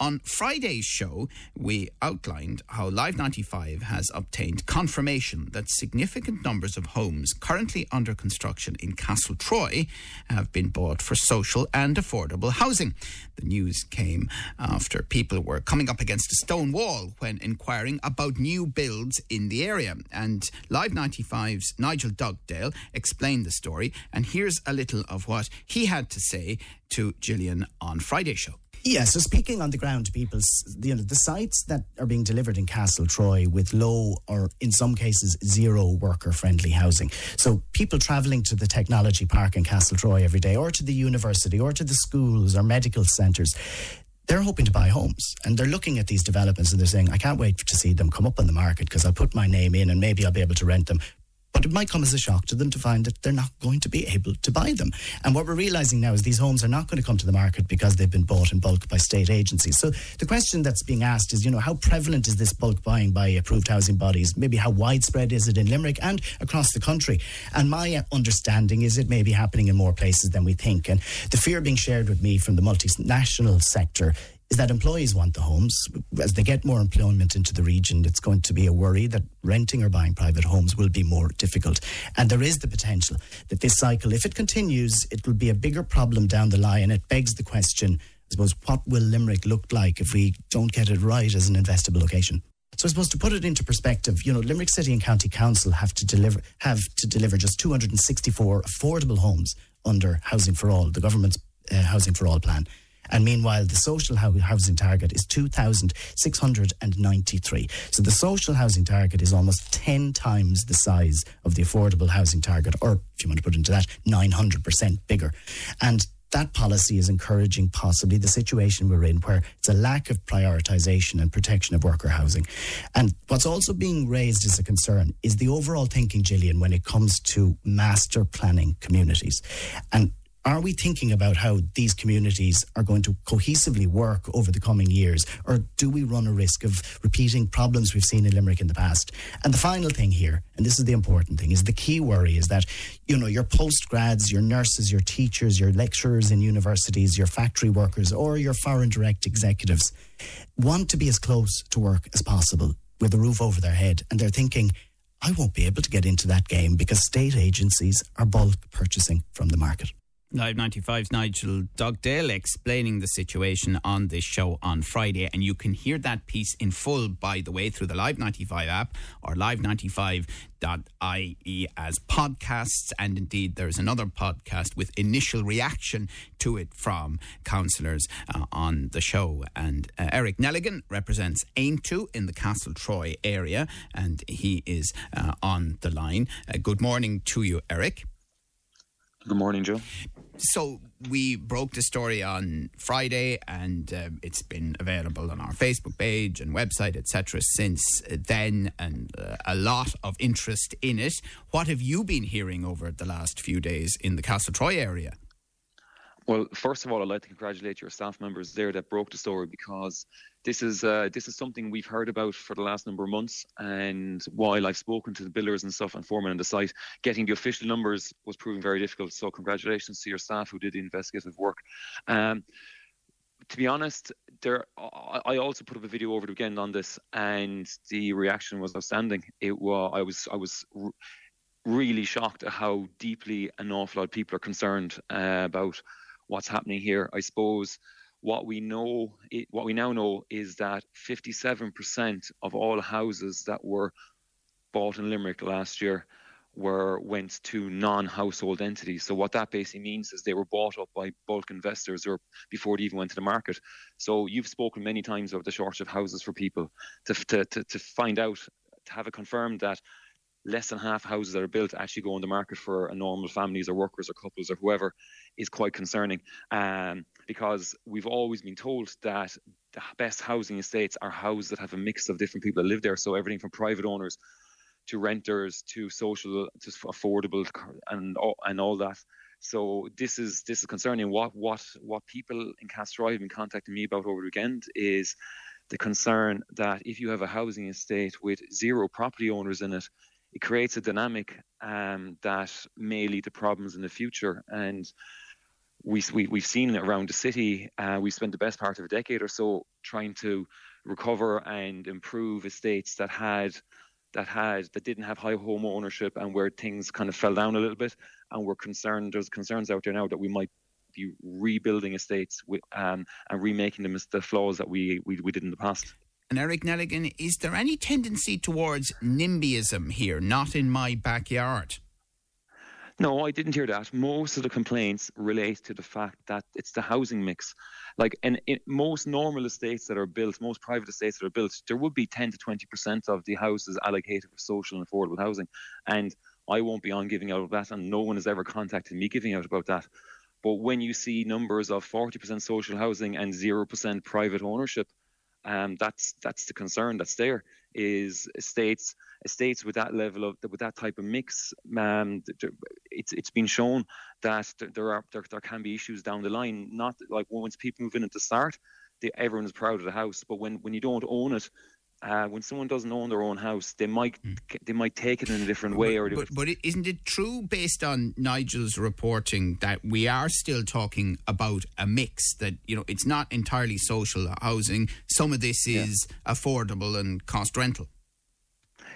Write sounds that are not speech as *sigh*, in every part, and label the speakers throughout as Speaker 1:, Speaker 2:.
Speaker 1: On
Speaker 2: Friday's show, we outlined how Live 95 has obtained confirmation that significant numbers of homes currently under construction in Castletroy have been bought for social and affordable housing. The news came after people were coming up against a stone wall when inquiring about new builds in the area. And Live 95's Nigel Dugdale explained the story, and here's a little of what he had to say to Gillian on Friday's show.
Speaker 3: Yeah, so speaking on the ground to people, you know, the sites that are being delivered in Castletroy with low or in some cases zero worker friendly housing. So people travelling to the technology park in Castletroy every day or to the university or to the schools or medical centres, they're hoping to buy homes and they're looking at these developments and they're saying, I can't wait to see them come up on the market because I'll put my name in and maybe I'll be able to rent them. But it might come as a shock to them to find that they're not going to be able to buy them. And what we're realizing now is these homes are not going to come to the market because they've been bought in bulk by state agencies. So the question that's being asked is, you know, how prevalent is this bulk buying by approved housing bodies? Maybe how widespread is it in Limerick and across the country? And my understanding is it may be happening in more places than we think. And the fear being shared with me from the multinational sector is that employees want the homes. As they get more employment into the region, it's going to be a worry that renting or buying private homes will be more difficult. And there is the potential that this cycle, if it continues, it will be a bigger problem down the line. And it begs the question, I suppose, what will Limerick look like if we don't get it right as an investable location? So I suppose to put it into perspective, you know, Limerick City and County Council have to deliver have to deliver just 264 affordable homes under Housing for All, the government's uh, Housing for All plan. And meanwhile, the social housing target is 2,693. So the social housing target is almost 10 times the size of the affordable housing target, or if you want to put into that, 900% bigger. And that policy is encouraging possibly the situation we're in where it's a lack of prioritisation and protection of worker housing. And what's also being raised as a concern is the overall thinking, Gillian, when it comes to master planning communities. And are we thinking about how these communities are going to cohesively work over the coming years, or do we run a risk of repeating problems we've seen in Limerick in the past? And the final thing here, and this is the important thing, is the key worry is that, you know, your postgrads, your nurses, your teachers, your lecturers in universities, your factory workers, or your foreign direct executives want to be as close to work as possible with a roof over their head. And they're thinking, I won't be able to get into that game because state agencies are bulk purchasing from the market.
Speaker 2: Live 95's Nigel Dugdale explaining the situation on this show on Friday. And you can hear that piece in full, by the way, through the Live 95 app or live95.ie as podcasts. And indeed, there's another podcast with initial reaction to it from councillors uh, on the show. And uh, Eric Nelligan represents Aontú in the Castletroy area, and he is uh, on the line. Uh, good morning to you, Eric.
Speaker 4: Good morning, Joe.
Speaker 2: So we broke the story on Friday, and uh, it's been available on our Facebook page and website, etc. Since then, and uh, a lot of interest in it. What have you been hearing over the last few days in the Castletroy area?
Speaker 4: Well, first of all, I'd like to congratulate your staff members there that broke the story because this is uh, this is something we've heard about for the last number of months. And while I've spoken to the builders and stuff and foremen on the site, getting the official numbers was proving very difficult. So congratulations to your staff who did the investigative work. Um, to be honest, there I also put up a video over the weekend on this, and the reaction was outstanding. It was I was I was really shocked at how deeply an awful lot of people are concerned uh, about what's happening here. I suppose what we know, what we now know, is that 57% of all houses that were bought in Limerick last year were went to non-household entities. So what that basically means is they were bought up by bulk investors or before they even went to the market. So you've spoken many times about the shortage of houses for people to to to, to find out to have it confirmed that less than half houses that are built actually go on the market for normal families or workers or couples or whoever is quite concerning um, because we've always been told that the best housing estates are houses that have a mix of different people that live there. So everything from private owners to renters to social to affordable and and all that. So this is this is concerning. What what what people in Castletroy have been contacting me about over the weekend is the concern that if you have a housing estate with zero property owners in it, it creates a dynamic um, that may lead to problems in the future. And we, we, we've seen around the city. Uh, we spent the best part of a decade or so trying to recover and improve estates that had that had that didn't have high home ownership and where things kind of fell down a little bit and we're concerned there's concerns out there now that we might be rebuilding estates with, um, and remaking them as the flaws that we, we, we did in the past.
Speaker 2: And Eric Nelligan, is there any tendency towards NIMBYism here, not in my backyard?
Speaker 4: No, I didn't hear that. Most of the complaints relate to the fact that it's the housing mix. Like in, in, most normal estates that are built, most private estates that are built, there would be 10 to 20% of the houses allocated for social and affordable housing. And I won't be on giving out of that, and no one has ever contacted me giving out about that. But when you see numbers of 40% social housing and 0% private ownership, um, that's that's the concern that's there. Is estates estates with that level of with that type of mix, um, it's it's been shown that there are there, there can be issues down the line. Not like once people move in at the start, they, everyone is proud of the house, but when when you don't own it, uh, when someone doesn't own their own house, they might mm. they might take it in a different way. Or
Speaker 2: but, but isn't it true, based on Nigel's reporting, that we are still talking about a mix? That you know, it's not entirely social housing. Some of this is yeah. affordable and cost rental.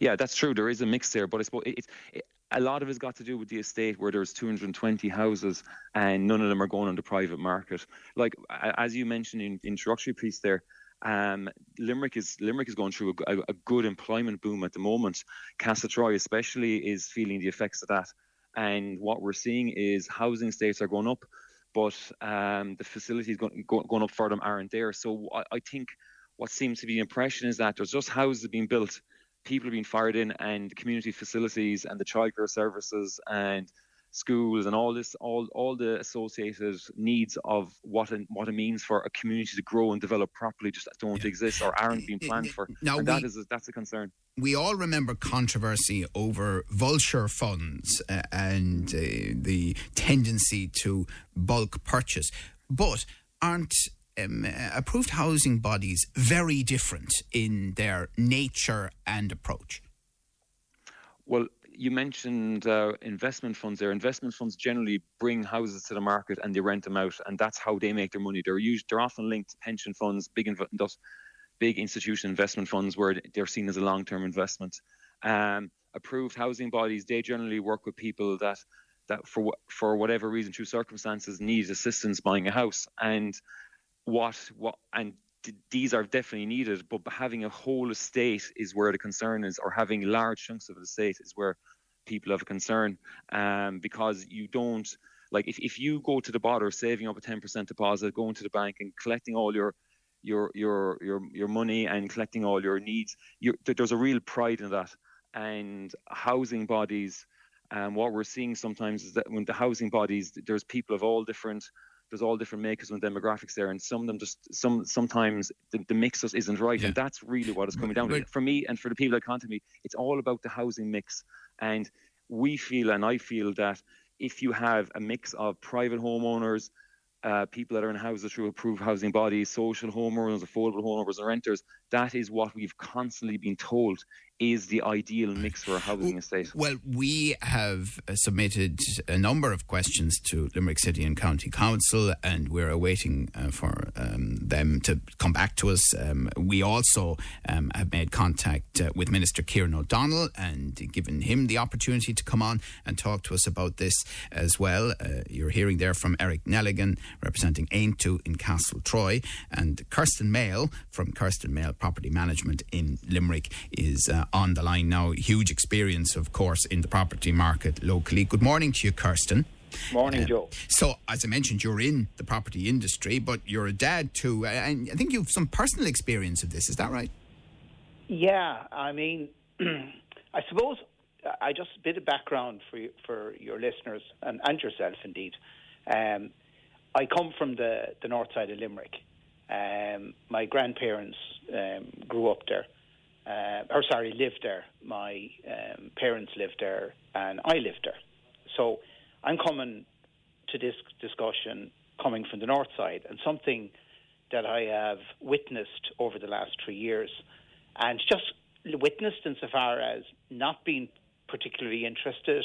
Speaker 4: Yeah, that's true. There is a mix there, but I suppose it's. It, a lot of it's got to do with the estate where there's 220 houses and none of them are going on the private market. Like as you mentioned in introductory piece there, um, Limerick is Limerick is going through a, a, good employment boom at the moment. Castletroy especially is feeling the effects of that. And what we're seeing is housing estates are going up, but um, the facilities going, going up for them aren't there. So I, I think what seems to be the impression is that there's just houses being built, people are being fired in, and community facilities and the childcare services and schools and all this all all the associated needs of what it, what it means for a community to grow and develop properly just don't yeah. exist or aren't being planned for. now and we, that is a, that's a concern.
Speaker 2: we all remember controversy over vulture funds uh, and uh, the tendency to bulk purchase. But aren't um, approved housing bodies very different in their nature and approach?
Speaker 4: Well, you mentioned uh, investment funds there. Investment funds generally bring houses to the market and they rent them out, and that's how they make their money. They're used, they're often linked to pension funds, big inv- big institution investment funds where they're seen as a long-term investment. Um, approved housing bodies they generally work with people that that for for whatever reason, through circumstances, need assistance buying a house, and what what and these are definitely needed, but having a whole estate is where the concern is, or having large chunks of the estate is where people have a concern, um, because you don't like if, if you go to the bother saving up a 10% deposit, going to the bank and collecting all your your your your your money and collecting all your needs, there's a real pride in that. And housing bodies, um, what we're seeing sometimes is that when the housing bodies, there's people of all different there's all different makers and demographics there, and some of them just some sometimes the, the mix just isn't right, yeah. and that's really what is coming down to. For me and for the people that contact me, it's all about the housing mix, and we feel and I feel that if you have a mix of private homeowners, uh, people that are in houses through approved housing bodies, social homeowners, affordable homeowners, and renters. That is what we've constantly been told is the ideal mix for a housing estate?
Speaker 2: Well, we have uh, submitted a number of questions to Limerick City and County Council, and we're awaiting uh, for um, them to come back to us. Um, we also um, have made contact uh, with Minister Kieran O'Donnell and given him the opportunity to come on and talk to us about this as well. Uh, you're hearing there from Eric Nelligan, representing Aontú in Castletroy, and Kersten Mehl from Kersten Mehl Property Management in Limerick is uh, on the line now. Huge experience, of course, in the property market locally. Good morning to you, Kersten.
Speaker 5: Morning, uh, Joe.
Speaker 2: So, as I mentioned, you're in the property industry, but you're a dad too, and I think you've some personal experience of this. Is that right?
Speaker 5: Yeah, I mean, *clears throat* I suppose I just a bit of background for you, for your listeners and, and yourself, indeed. Um, I come from the the north side of Limerick. Um, my grandparents um, grew up there, uh, or sorry, lived there. My um, parents lived there, and I lived there. So I'm coming to this discussion coming from the north side, and something that I have witnessed over the last three years, and just witnessed insofar as not being particularly interested,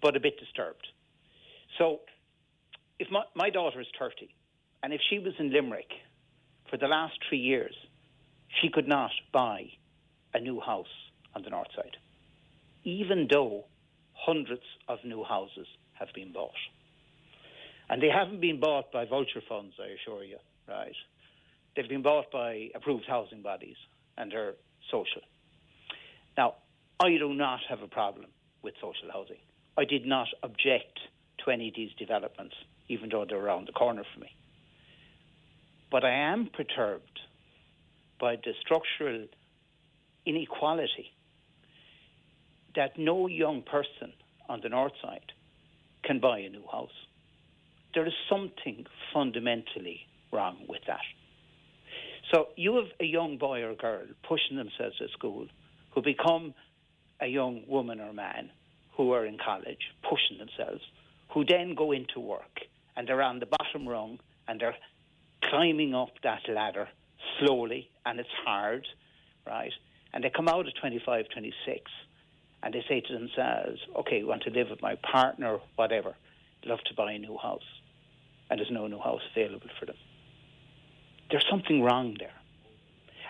Speaker 5: but a bit disturbed. So, if my, my daughter is 30, and if she was in Limerick for the last three years, she could not buy a new house on the north side, even though hundreds of new houses have been bought. And they haven't been bought by vulture funds, I assure you, right? They've been bought by approved housing bodies and they're social. Now, I do not have a problem with social housing. I did not object to any of these developments, even though they're around the corner for me. But I am perturbed by the structural inequality that no young person on the north side can buy a new house there is something fundamentally wrong with that. So you have a young boy or girl pushing themselves at school who become a young woman or man who are in college pushing themselves, who then go into work and they're on the bottom rung and they're climbing up that ladder slowly and it's hard, right? And they come out at 25, 26 and they say to themselves, okay, want to live with my partner, whatever, love to buy a new house and there's no new house available for them. There's something wrong there.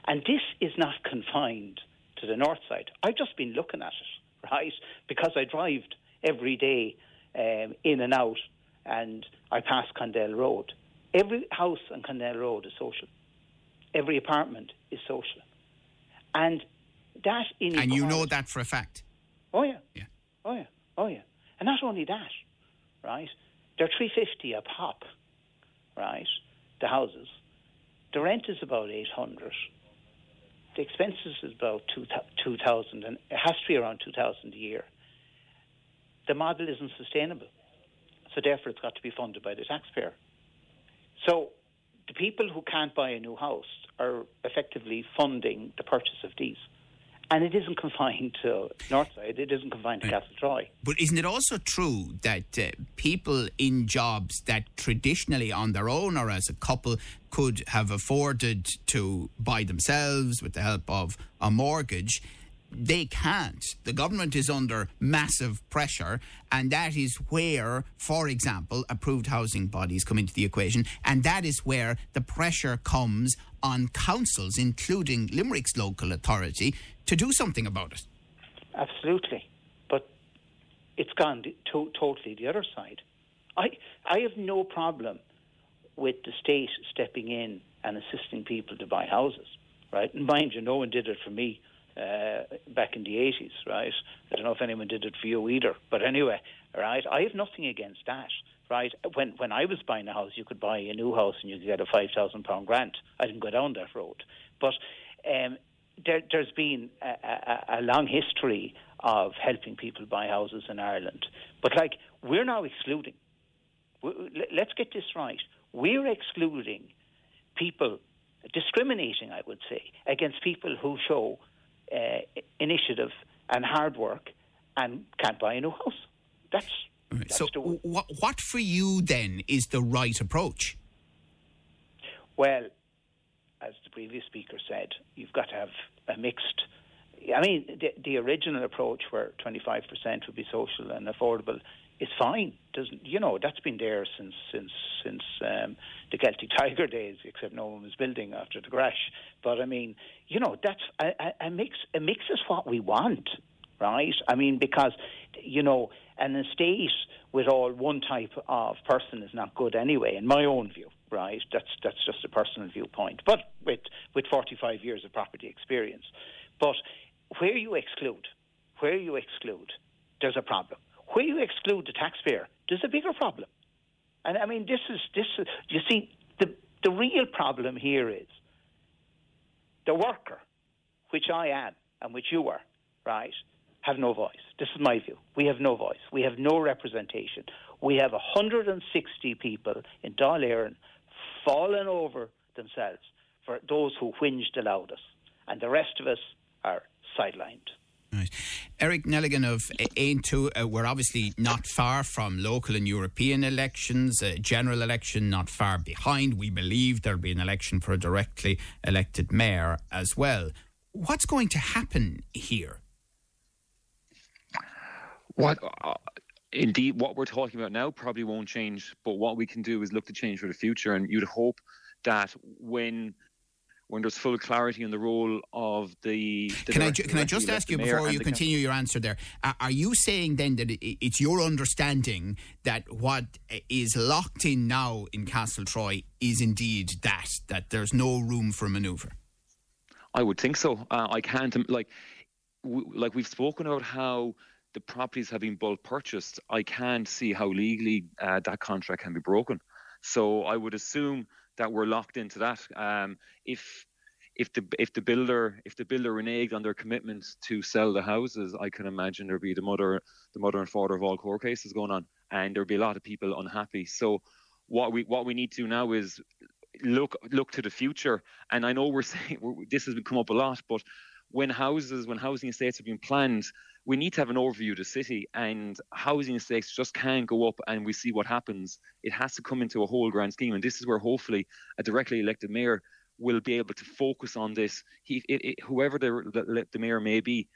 Speaker 5: And this is not confined to the north side. I've just been looking at it, right? Because I drive every day um, in and out, and I pass Condell Road. Every house on Condell Road is social. Every apartment is social. And that
Speaker 2: And you know that for a fact?
Speaker 5: Oh, yeah. Yeah. Oh, yeah. Oh, yeah. And not only that, right? They're 350 a pop, right? The houses. The rent is about 800. The expenses is about 2,000 and it has to be around 2,000 a year. The model isn't sustainable. So therefore it's got to be funded by the taxpayer. So the people who can't buy a new house are effectively funding the purchase of these. And it isn't confined to Northside, it isn't confined to right. Castletroy.
Speaker 2: But isn't it also true that uh, people in jobs that traditionally on their own or as a couple could have afforded to buy themselves with the help of a mortgage? They can't. The government is under massive pressure, and that is where, for example, approved housing bodies come into the equation, and that is where the pressure comes on councils, including Limerick's local authority, to do something about it.
Speaker 5: Absolutely, but it's gone to- totally the other side. I I have no problem with the state stepping in and assisting people to buy houses, right? And mind you, no one did it for me uh, back in the 80s, right? I don't know if anyone did it for you either, but anyway, right? I have nothing against that, right? When when I was buying a house, you could buy a new house and you could get a five thousand pound grant. I didn't go down that road, but um, there, has been a, a, a long history of helping people buy houses in Ireland, but like we're now excluding. Let's get this right. We're excluding people discriminating, I would say, against people who show uh, initiative and hard work and can't buy a new house. That's,
Speaker 2: right. that's so. what, what for you then is the right approach?
Speaker 5: Well, as the previous speaker said, you've got to have a mixed. I mean, the, the original approach where 25% would be social and affordable is fine. Doesn't you know that's been there since since since um, the Celtic *laughs* Tiger days, except no one was building after the crash. But I mean, you know, that's a, a, a mix. A mix is what we want, right? I mean, because you know, an estate with all one type of person is not good anyway, in my own view. Right, that's that's just a personal viewpoint, but with with 45 years of property experience. But where you exclude, where you exclude, there's a problem where you exclude the taxpayer, there's a bigger problem. And I mean, this is this. Is, you see, the the real problem here is the worker, which I am and which you are, right, have no voice. This is my view. We have no voice. We have no representation. We have 160 people in Dáil Éireann falling over themselves for those who whinged the loudest, and the rest of us are sidelined.
Speaker 2: Eric Nelligan of Aontú, uh, we're obviously not far from local and European elections, a general election not far behind. We believe there'll be an election for a directly elected mayor as well. What's going to happen here?
Speaker 4: What uh, indeed what we're talking about now probably won't change, but what we can do is look to change for the future. And you'd hope that when when there's full clarity in the role of the. the
Speaker 2: can I ju- can I just ask you before you continue your answer there? are you saying then that it's your understanding that what is locked in now in Castletroy is indeed that that there's no room for manoeuvre?
Speaker 4: I would think so. Uh, I can't like w- like we've spoken about how the properties have been bulk purchased. I can't see how legally uh, that contract can be broken. So I would assume that we're locked into that. Um, if if the if the builder if the builder reneged on their commitment to sell the houses, I can imagine there'd be the mother the mother and father of all court cases going on, and there'd be a lot of people unhappy. So what we what we need to do now is look look to the future. And I know we're *laughs* saying we're, this has come up a lot, but when houses when housing estates have been planned we need to have an overview of the city and housing estates just can't go up and we see what happens. It has to come into a whole grand scheme. And this is where hopefully a directly elected mayor will be able to focus on this. He, it, it, whoever the, the, the mayor may be,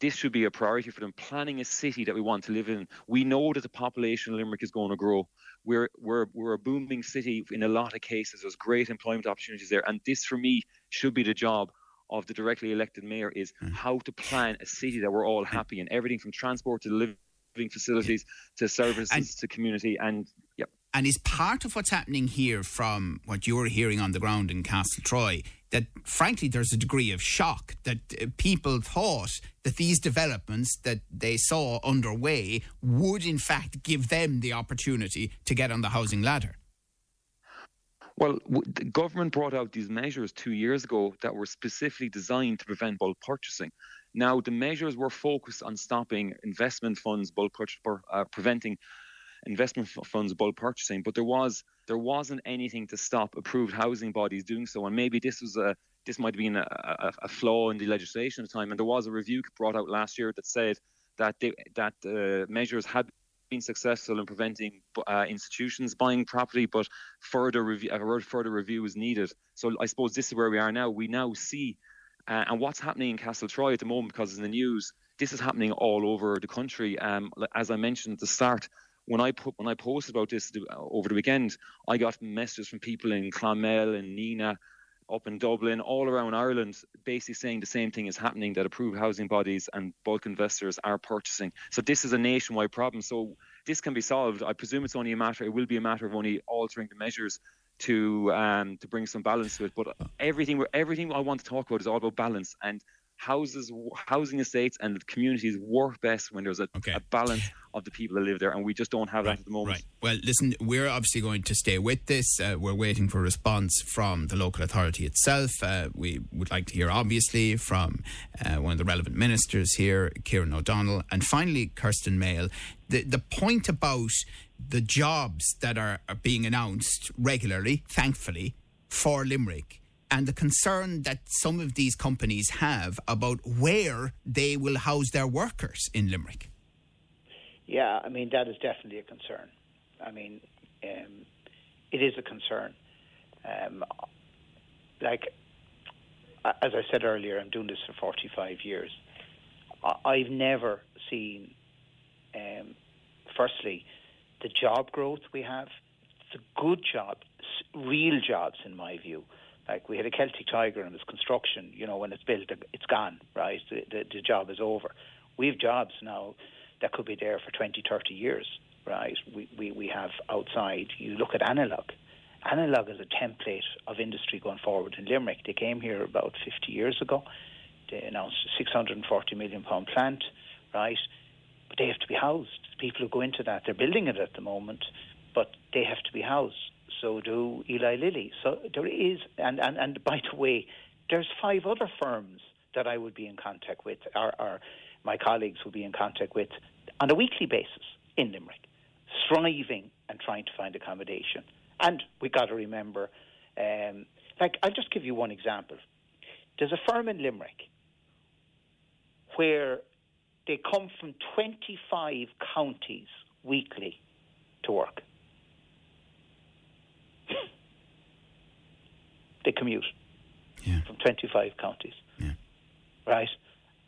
Speaker 4: this should be a priority for them. Planning a city that we want to live in. We know that the population of Limerick is going to grow. We're we're we're a booming city in a lot of cases. There's great employment opportunities there, and this for me should be the job of the directly elected mayor is mm. how to plan a city that we're all happy in, everything from transport to living facilities to services and, to community and yep.
Speaker 2: And is part of what's happening here from what you're hearing on the ground in Castletroy that frankly there's a degree of shock that uh, people thought that these developments that they saw underway would in fact give them the opportunity to get on the housing ladder.
Speaker 4: Well, the government brought out these measures two years ago that were specifically designed to prevent bulk purchasing. Now, the measures were focused on stopping investment funds bulk purchase, uh, preventing investment funds bulk purchasing, but there was there wasn't anything to stop approved housing bodies doing so. And maybe this was a this might have been a, a, a flaw in the legislation at the time. And there was a review brought out last year that said that they, that uh, measures had been successful in preventing uh, institutions buying property, but further review, a further review is needed. So I suppose this is where we are now. We now see, uh, and what's happening in Castletroy at the moment, because in the news, this is happening all over the country. Um, as I mentioned at the start, when I put when I posted about this over the weekend, I got messages from people in Clonmel and Nenagh up in Dublin, all around Ireland, basically saying the same thing is happening that approved housing bodies and bulk investors are purchasing. So this is a nationwide problem. So this can be solved. I presume it's only a matter. It will be a matter of only altering the measures to um, to bring some balance to it. But everything everything I want to talk about is all about balance and houses, housing estates, and communities work best when there's a, okay. a balance of the people that live there, and we just don't have right, that at the moment.
Speaker 2: Right. Well, listen, we're obviously going to stay with this. Uh, we're waiting for a response from the local authority itself. Uh, we would like to hear, obviously, from uh, one of the relevant ministers here, Kieran O'Donnell, and finally, Kersten Mehl. The the point about the jobs that are, are being announced regularly, thankfully, for Limerick and the concern that some of these companies have about where they will house their workers in Limerick.
Speaker 5: Yeah, I mean, that is definitely a concern. I mean, um, it is a concern. Um, like, as I said earlier, I'm doing this for 45 years. I've never seen, um, firstly, the job growth we have. A good jobs, real jobs, in my view. Like we had a Celtic Tiger and it's construction. You know, when it's built, it's gone. Right, the, the, the job is over. We have jobs now that could be there for 20, 30 years. Right, we, we, we have outside. You look at Analog. Analog is a template of industry going forward in Limerick. They came here about 50 years ago. They announced a 640 million pound plant, right? But they have to be housed. People who go into that, they're building it at the moment, but they have to be housed so do Eli Lilly. So there is, and, and, and by the way, there's five other firms that I would be in contact with, or, or my colleagues would be in contact with on a weekly basis in Limerick, striving and trying to find accommodation. And we got to remember, um, like I'll just give you one example. There's a firm in Limerick where they come from 25 counties weekly to work. They commute
Speaker 2: Yeah.
Speaker 5: from 25 counties.
Speaker 2: Yeah.
Speaker 5: Right?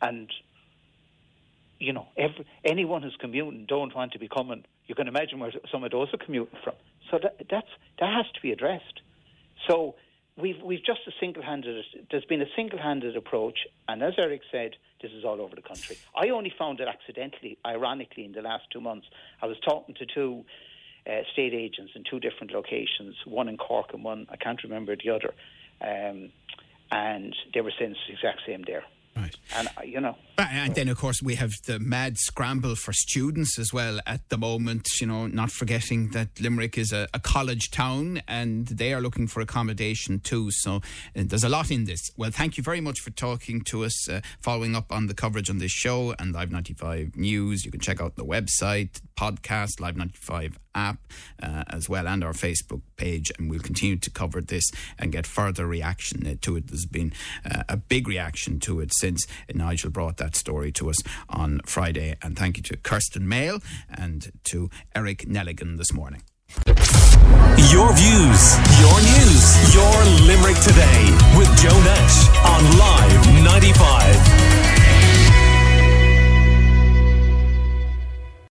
Speaker 5: And, you know, every, anyone who's commuting don't want to be coming. You can imagine where some of those are commuting from. So that, that's, that has to be addressed. So we've, we've just a single-handed, there's been a single-handed approach. And as Eric said, this is all over the country. I only found it accidentally, ironically, in the last two months. I was talking to two uh, state agents in two different locations, one in Cork and one, I can't remember the other. Um, and they were saying it's the exact same there.
Speaker 2: Right.
Speaker 5: And, uh, you know,
Speaker 2: And then, of course, we have the mad scramble for students as well at the moment. You know, not forgetting that Limerick is a, a college town and they are looking for accommodation too. So uh, there's a lot in this. Well, thank you very much for talking to us, uh, following up on the coverage on this show and Live 95 News. You can check out the website, podcast, Live 95 app uh, as well, and our Facebook page. And we'll continue to cover this and get further reaction uh, to it. There's been uh, a big reaction to it since Nigel brought that that story to us on Friday. And thank you to Kersten Mehl and to Eric Nelligan this morning.
Speaker 1: Your views, your news, your Limerick today with Joe Nash on Live 95.